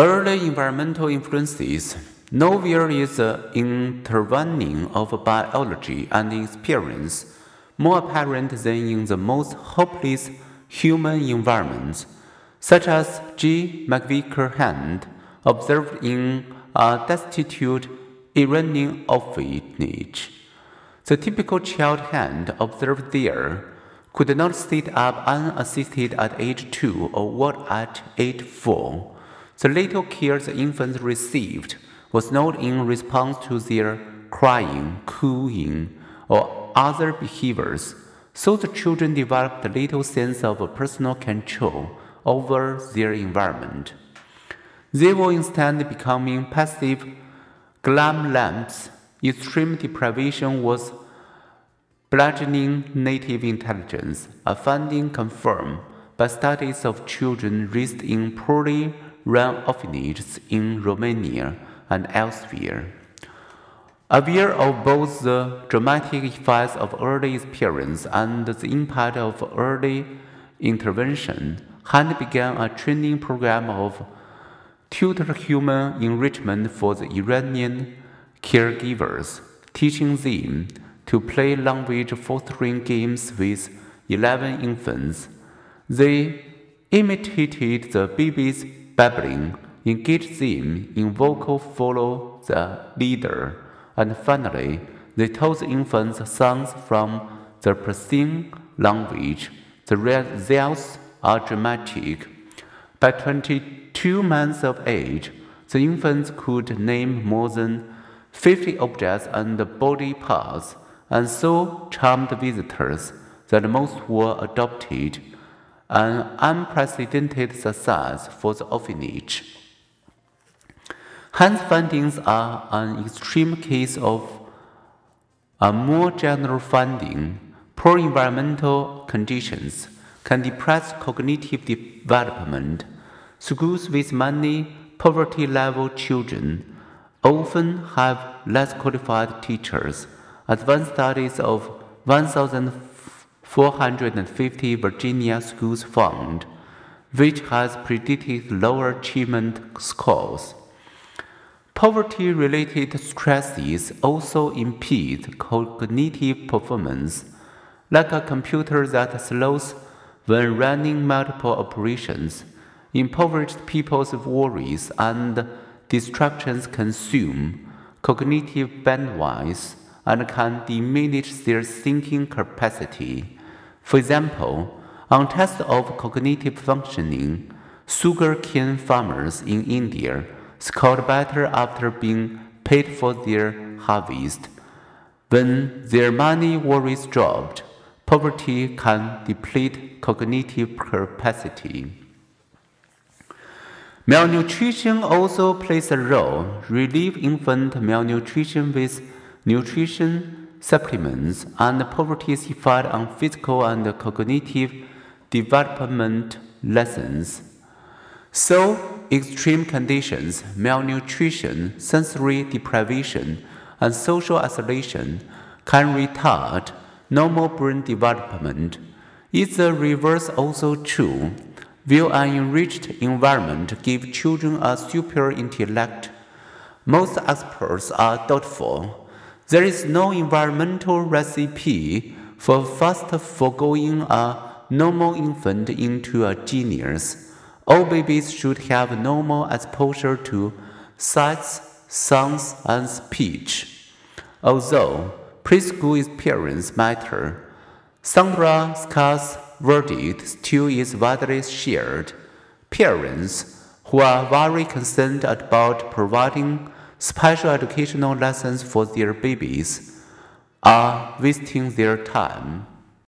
Early environmental influences. Nowhere is the intervening of biology and experience more apparent than in the most hopeless human environments, such as G. McVicker Hunt observed in a destitute Iranian orphanage. The typical child Hunt observed there could not sit up unassisted at age two or walk at age four. The little care the infants received was not in response to their crying, cooing, or other behaviors, so the children developed a little sense of personal control over their environment. They were instead becoming passive glam lamps. Extreme deprivation was bludgeoning native intelligence, a finding confirmed by studies of children raised in poorly run orphanages in Romania and elsewhere. Aware of both the dramatic effects of early experience and the impact of early intervention, Hunt began a training program of tutor human enrichment for the Iranian caregivers, teaching them to play language fostering games with 11 infants. They imitated the baby's babbling, engaged them in vocal follow the leader, and finally, they taught the infants songs from the Persian language. The results are dramatic. By 22 months of age, the infants could name more than 50 objects and body parts, and so charmed visitors that most were adopted, an unprecedented success for the orphanage. Hunt's findings are an extreme case of a more general finding. Poor environmental conditions can depress cognitive development. Schools with many poverty level children often have less qualified teachers. Advanced studies of 1,450 Virginia schools found, which has predicted lower achievement scores. Poverty related stresses also impede cognitive performance, like a computer that slows when running multiple operations. Impoverished people's worries and distractions consume cognitive bandwidth and can diminish their thinking capacity. For example, on tests of cognitive functioning, sugarcane farmers in India scored better after being paid for their harvest. When their money worries dropped, poverty can deplete cognitive capacity. Malnutrition also plays a role. Relieve infant malnutrition with nutrition supplements and poverty's effect on physical and cognitive development lessons. So, extreme conditions, malnutrition, sensory deprivation, and social isolation can retard normal brain development. Is the reverse also true? Will an enriched environment give children a superior intellect? Most experts are doubtful. There is no environmental recipe for fast foregoing a normal infant into a genius. All babies should have normal exposure to sights, sounds, and speech. Although preschool experience matter, Sandra Scarr's verdict still is widely shared. Parents who are very concerned about providing special educational lessons for their babies are wasting their time.